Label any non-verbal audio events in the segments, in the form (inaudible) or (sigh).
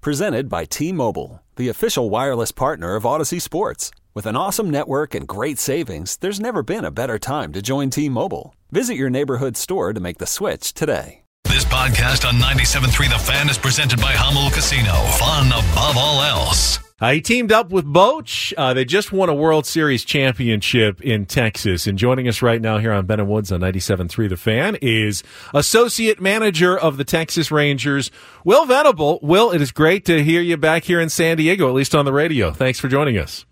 Presented by T Mobile, the official wireless partner of Audacy Sports. With an awesome network and great savings, there's never been a better time to join T Mobile. Visit your neighborhood store to make the switch today. This podcast on 97.3 The Fan is presented by Jamul Casino. Fun above all else. Uh, he teamed up with Boch. Uh, they just won a World Series championship in Texas. And joining us right now here on Ben and Woods on 97.3 The Fan is Associate Manager of the Texas Rangers, Will Venable. Will, it is great to hear you back here in San Diego, at least on the radio. Thanks for joining us.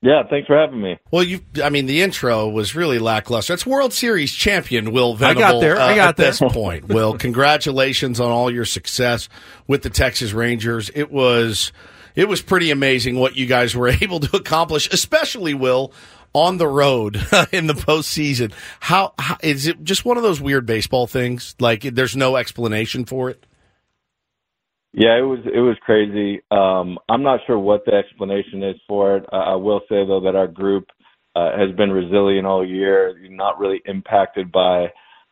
Yeah, thanks for having me. Well, you, I mean, the intro was really lackluster. It's World Series champion Will Venable. I got there. I uh, got at there. this (laughs) point. Will, congratulations on all your success with the Texas Rangers. It was, it was pretty amazing what you guys were (laughs) able to accomplish, especially Will on the road (laughs) in the postseason. How, how is it? Just one of those weird baseball things. Like there's no explanation for it. Yeah, it was it was crazy. Um, I'm not sure what the explanation is for it. Uh, I will say though that our group uh, has been resilient all year, not really impacted by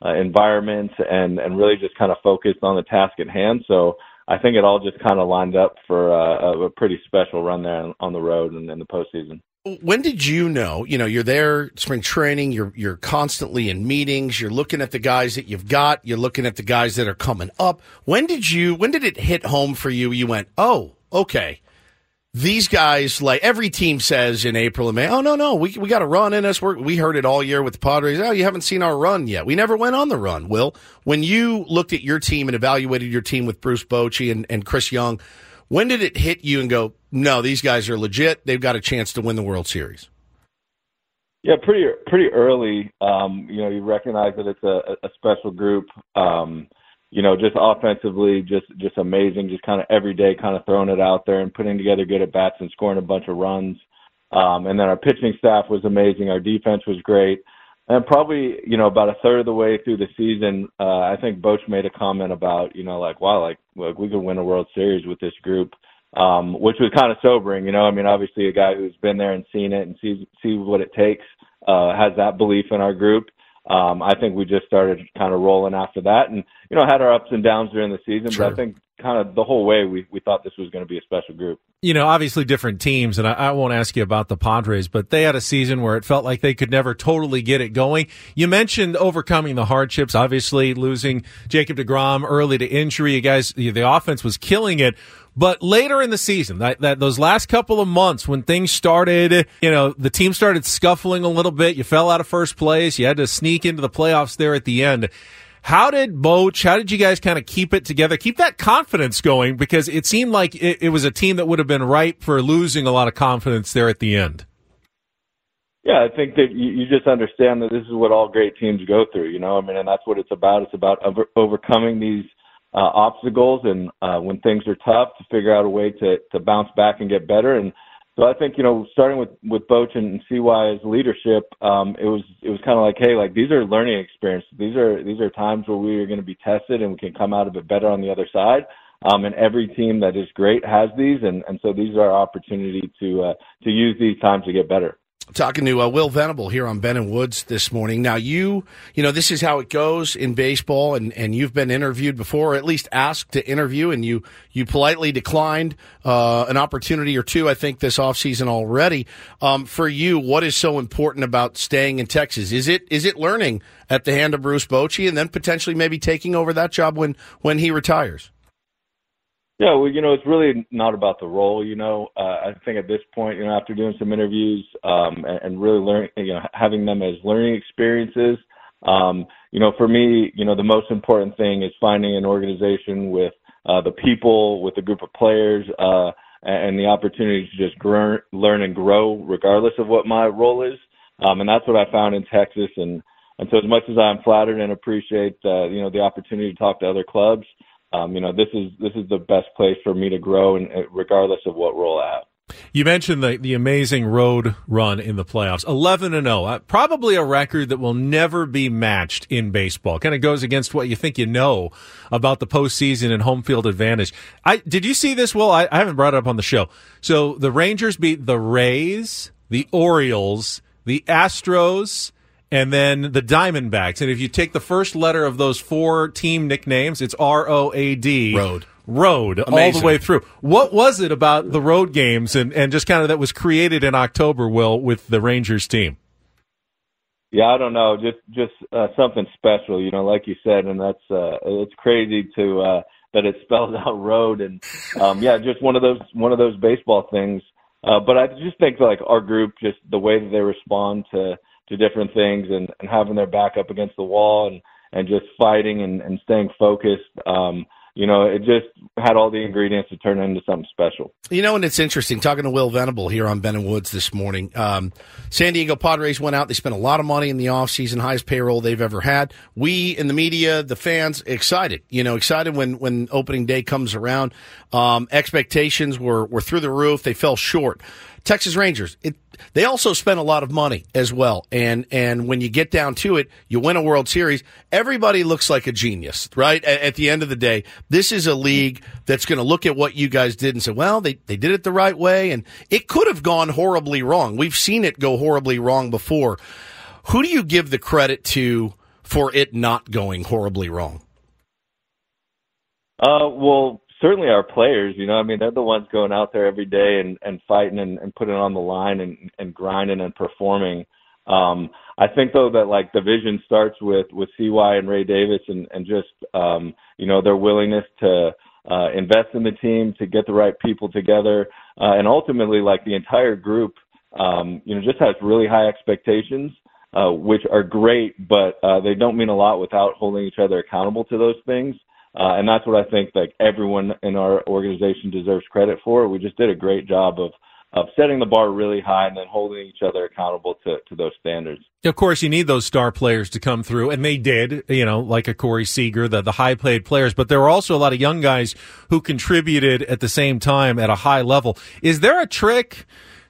uh, environments, and and really just kind of focused on the task at hand. So I think it all just kind of lined up for uh, a pretty special run there on the road and in the postseason. When did you know? You know, you're there spring training. You're you're constantly in meetings. You're looking at the guys that you've got. You're looking at the guys that are coming up. When did you? When did it hit home for you? You went, oh, okay. These guys, like every team says in April and May, oh no no, we we got a run in us. We're, we heard it all year with the Padres. Oh, you haven't seen our run yet. We never went on the run. Will, when you looked at your team and evaluated your team with Bruce Bochy and, and Chris Young, when did it hit you and go, no, these guys are legit. They've got a chance to win the World Series. Yeah, pretty pretty early. Um, you know, you recognize that it's a, a special group. Um, you know, just offensively, just just amazing. Just kind of every day, kind of throwing it out there and putting together good at bats and scoring a bunch of runs. Um, and then our pitching staff was amazing. Our defense was great. And probably, you know, about a third of the way through the season, uh, I think Boch made a comment about, you know, like, wow, like, like we could win a World Series with this group, um, which was kind of sobering. You know, I mean, obviously, a guy who's been there and seen it and sees sees what it takes uh, has that belief in our group. Um, I think we just started kind of rolling after that, and you know, had our ups and downs during the season. Sure. But I think kind of the whole way we we thought this was going to be a special group. You know, obviously different teams, and I, I won't ask you about the Padres, but they had a season where it felt like they could never totally get it going. You mentioned overcoming the hardships, obviously losing Jacob DeGrom early to injury. You guys, the offense was killing it. But later in the season, that, that those last couple of months when things started, you know, the team started scuffling a little bit. You fell out of first place. You had to sneak into the playoffs there at the end. How did Boch, how did you guys kind of keep it together, keep that confidence going? Because it seemed like it, it was a team that would have been ripe for losing a lot of confidence there at the end. Yeah, I think that you, you just understand that this is what all great teams go through. You know, I mean, and that's what it's about. It's about over, overcoming these uh, obstacles, and uh, when things are tough, to figure out a way to to bounce back and get better. And so I think you know, starting with with Boch and CY's leadership, um, it was it was kind of like, hey, like these are learning experiences. These are these are times where we are going to be tested, and we can come out of it better on the other side. Um, and every team that is great has these, and and so these are our opportunity to uh, to use these times to get better. Talking to uh, Will Venable here on Ben and Woods this morning. Now, you, you know, this is how it goes in baseball, and, and you've been interviewed before, or at least asked to interview, and you, you politely declined uh, an opportunity or two, I think, this offseason already. Um, for you, what is so important about staying in Texas? Is it is it learning at the hand of Bruce Bochy, and then potentially maybe taking over that job when when he retires? Yeah, well, you know, it's really not about the role. You know, uh, I think at this point, you know, after doing some interviews um, and, and really learning, you know, having them as learning experiences, um, you know, for me, you know, the most important thing is finding an organization with uh, the people, with a group of players, uh, and the opportunity to just grow, learn and grow, regardless of what my role is. Um, and that's what I found in Texas. And and so, as much as I'm flattered and appreciate, uh, you know, the opportunity to talk to other clubs. Um, you know, this is this is the best place for me to grow, and regardless of what role I have. You mentioned the, the amazing road run in the playoffs. 11 and 0. Uh, probably a record that will never be matched in baseball. Kind of goes against what you think you know about the postseason and home field advantage. I Did you see this, Well, I, I haven't brought it up on the show. So the Rangers beat the Rays, the Orioles, the Astros, and then the Diamondbacks. And if you take the first letter of those four team nicknames, it's R O A D. Road road Amazing. all the way through. What was it about the road games and, and just kind of that was created in October, Will, with the Rangers team? Yeah, I don't know, just just uh, something special, you know, like you said, and that's uh, it's crazy to uh, that it spells (laughs) out road, and um, yeah, just one of those one of those baseball things. Uh, but I just think like our group, just the way that they respond to to different things, and, and having their back up against the wall, and and just fighting and, and staying focused. Um, you know, it just had all the ingredients to turn into something special. You know, and it's interesting talking to Will Venable here on Ben and Woods this morning. Um, San Diego Padres went out. They spent a lot of money in the offseason, highest payroll they've ever had. We in the media, the fans, excited. You know, excited when when opening day comes around. Um, expectations were were through the roof. They fell short. Texas Rangers, it, they also spent a lot of money as well. And, and when you get down to it, you win a World Series. Everybody looks like a genius, right? At, at the end of the day, this is a league that's going to look at what you guys did and say, well, they, they did it the right way. And it could have gone horribly wrong. We've seen it go horribly wrong before. Who do you give the credit to for it not going horribly wrong? Uh, well, certainly our players, you know, I mean, they're the ones going out there every day and, and fighting and, and putting on the line and, and grinding and performing. Um, I think though that like the vision starts with, with CY and Ray Davis and, and just, um, you know, their willingness to, uh, invest in the team, to get the right people together. Uh, and ultimately like the entire group, um, you know, just has really high expectations. Uh, which are great, but uh, they don't mean a lot without holding each other accountable to those things. Uh, and that's what I think like everyone in our organization deserves credit for. We just did a great job of of setting the bar really high and then holding each other accountable to, to those standards. Of course, you need those star players to come through, and they did, you know, like a Corey Seager, the, the high paid players, but there were also a lot of young guys who contributed at the same time at a high level. Is there a trick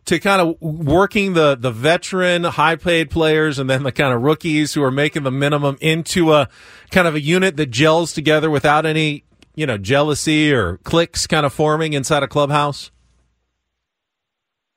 to kind of working the the veteran high paid players and then the kind of rookies who are making the minimum into a kind of a unit that gels together without any you know jealousy or cliques kind of forming inside a clubhouse?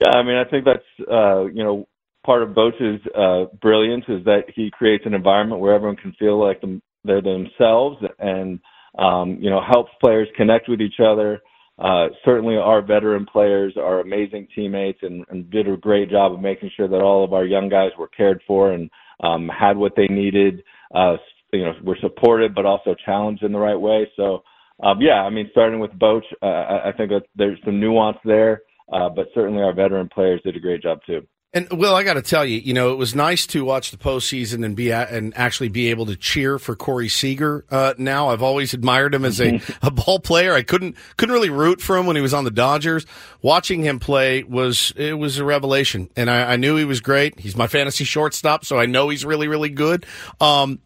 Yeah i mean i think that's uh you know part of Boch's uh brilliance is that he creates an environment where everyone can feel like them, they're themselves and um you know helps players connect with each other uh, certainly our veteran players are amazing teammates and, and, did a great job of making sure that all of our young guys were cared for and um, had what they needed. Uh, you know, were supported but also challenged in the right way. So, um, yeah, I mean, starting with Boch, uh, I, I think that there's some nuance there, uh, but certainly our veteran players did a great job too. And Will, I got to tell you, you know, it was nice to watch the postseason and be at, and actually be able to cheer for Corey Seager. Uh, now, I've always admired him as a, a ball player. I couldn't couldn't really root for him when he was on the Dodgers. Watching him play was it was a revelation, and I, I knew he was great. He's my fantasy shortstop, so I know he's really really good. Um,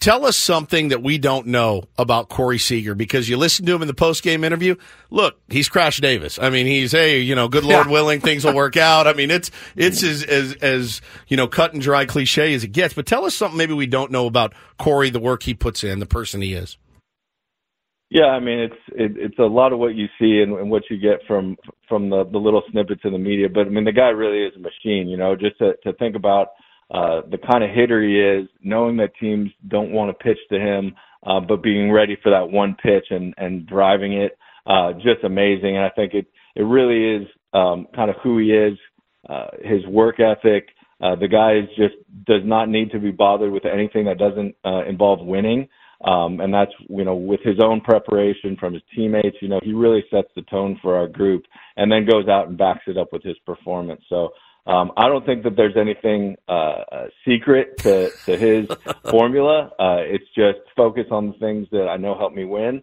Tell us something that we don't know about Corey Seager because you listened to him in the post game interview. Look, he's Crash Davis. I mean, he's hey, you know, good Lord yeah. willing, things will work (laughs) out. I mean, it's it's as, as as you know, cut and dry cliche as it gets. But tell us something maybe we don't know about Corey, the work he puts in, the person he is. Yeah, I mean, it's it, it's a lot of what you see and, and what you get from from the the little snippets in the media. But I mean, the guy really is a machine. You know, just to to think about uh, the kind of hitter he is, knowing that teams don't want to pitch to him, uh, but being ready for that one pitch and, and driving it, uh, just amazing. And I think it, it really is, um, kind of who he is, uh, his work ethic. Uh, the guy is just does not need to be bothered with anything that doesn't, uh, involve winning. Um, and that's, you know, with his own preparation from his teammates, you know, he really sets the tone for our group and then goes out and backs it up with his performance. So, um, I don't think that there's anything uh, uh, secret to, to his (laughs) formula. Uh, it's just focus on the things that I know help me win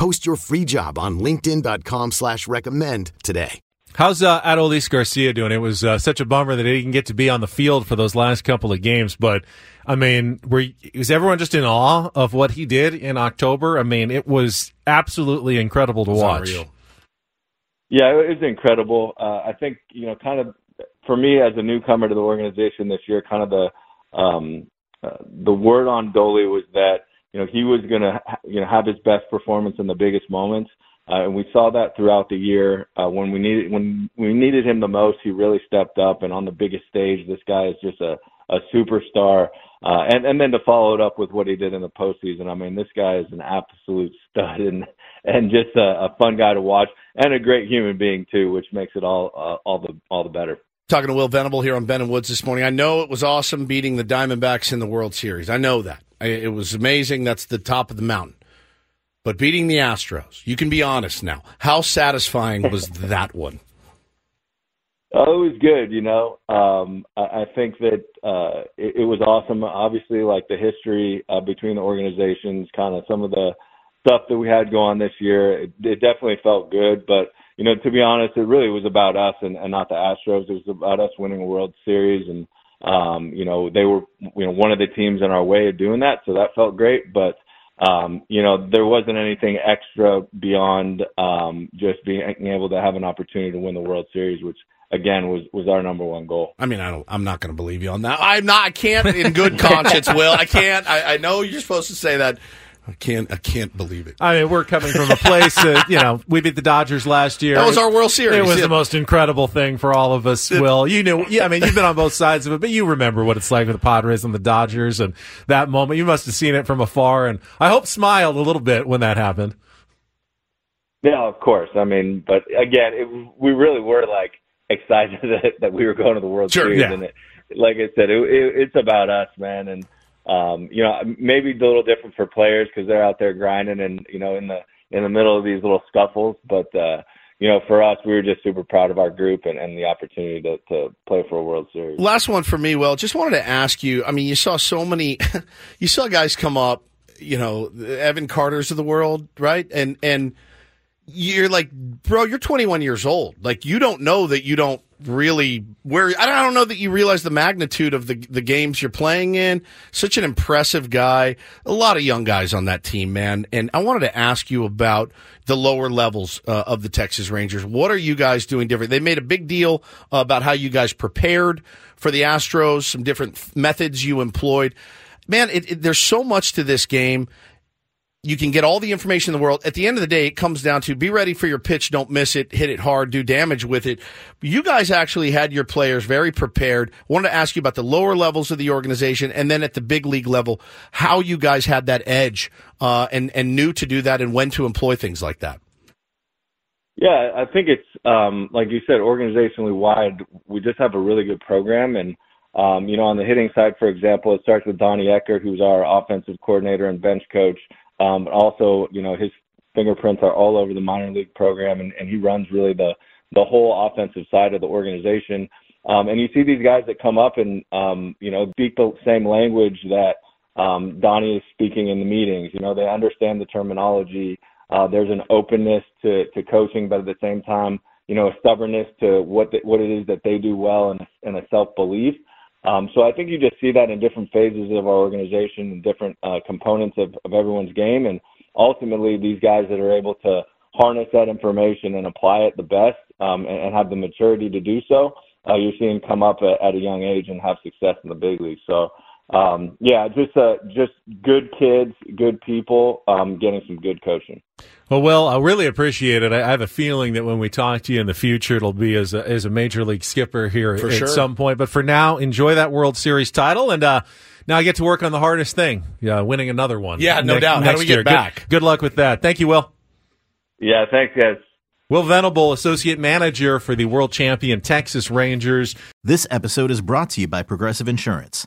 Post your free job on linkedin.com slash recommend today. How's uh, Adolis Garcia doing? It was uh, such a bummer that he didn't get to be on the field for those last couple of games. But, I mean, were, was everyone just in awe of what he did in October? I mean, it was absolutely incredible to watch. Unreal. Yeah, it was incredible. Uh, I think you know, kind of for me as a newcomer to the organization this year, kind of the um, uh, the word on Dolly was that you know he was going to you know have his best performance in the biggest moments, uh, and we saw that throughout the year. Uh, when we needed when we needed him the most, he really stepped up, and on the biggest stage, this guy is just a a superstar. Uh, and and then to follow it up with what he did in the postseason, I mean, this guy is an absolute stud and and just a, a fun guy to watch and a great human being too, which makes it all uh, all the all the better. Talking to Will Venable here on Ben and Woods this morning. I know it was awesome beating the Diamondbacks in the World Series. I know that. It was amazing. That's the top of the mountain. But beating the Astros, you can be honest now. How satisfying was (laughs) that one? Oh, it was good. You know, um, I, I think that uh, it, it was awesome. Obviously, like the history uh, between the organizations, kind of some of the stuff that we had going on this year, it, it definitely felt good. But you know, to be honest, it really was about us and, and not the Astros. It was about us winning a World Series, and um, you know, they were you know one of the teams in our way of doing that, so that felt great. But um, you know, there wasn't anything extra beyond um, just being able to have an opportunity to win the World Series, which again was was our number one goal. I mean, I don't. I'm not going to believe you on that. I'm not. I can't, in good conscience, Will. I can't. I, I know you're supposed to say that. I can't. I can't believe it. I mean, we're coming from a place that you know we beat the Dodgers last year. That was our World Series. It was Yeah. the most incredible thing for all of us. Will you knew? Yeah, I mean, you've been on both sides of it, but you remember what it's like with the Padres and the Dodgers, and that moment. You must have seen it from afar, and I hope smiled a little bit when that happened. Yeah, of course. I mean, but again, it, we really were like excited that, (laughs) that we were going to the World Sure, Series, yeah. and it, like I said, it, it, it's about us, man. And um, you know, maybe a little different for players because they're out there grinding and you know in the in the middle of these little scuffles. But uh, you know, for us, we were just super proud of our group and, and the opportunity to, to play for a World Series. Last one for me. Well, just wanted to ask you. I mean, you saw so many. (laughs) you saw guys come up. You know, Evan Carter's of the world, right? And and you're like, bro, you're 21 years old. Like, you don't know that you don't really where I don't, know that you realize the magnitude of the the games you're playing in. Such an impressive guy. A lot of young guys on that team, man. And I wanted to ask you about the lower levels uh, of the Texas Rangers. What are you guys doing different? They made a big deal uh, about how you guys prepared for the Astros, some different th- methods you employed. Man, it, it, there's so much to this game you can get all the information in the world. At the end of the day, it comes down to be ready for your pitch, don't miss it, hit it hard, do damage with it. You guys actually had your players very prepared. wanted to ask you about the lower levels of the organization and then at the big league level, how you guys had that edge uh, and and knew to do that and when to employ things like that. Yeah, I think it's um, like you said, organizationally wide. We just have a really good program, and Um, you know, on the hitting side, for example, it starts with Donnie Ecker, who's our offensive coordinator and bench coach. Um, also, you know, his fingerprints are all over the minor league program, and, and he runs really the the whole offensive side of the organization. Um, and you see these guys that come up and um, you know speak the same language that um, Donnie is speaking in the meetings. You know, they understand the terminology. Uh, there's an openness to to coaching, but at the same time, you know, a stubbornness to what the, what it is that they do well and, and a self belief. Um, so I think you just see that in different phases of our organization and different uh, components of, of everyone's game. And ultimately, these guys that are able to harness that information and apply it the best um, and, and have the maturity to do so, uh, you're seeing come up at, at a young age and have success in the big leagues. So um, yeah, just uh, just good kids, good people, um, getting some good coaching. Well, well, I really appreciate it. I have a feeling that when we talk to you in the future, it'll be as a, as a major league skipper here For at sure. some point. But for now, enjoy that World Series title, and uh, now I get to work on the hardest thing, yeah, winning another one. Yeah, no next- doubt. How do next we get year. back? Good, good luck with that. Thank you, Will. Yeah, thanks, guys. Will Venable, associate manager for the world champion Texas Rangers. This episode is brought to you by Progressive Insurance.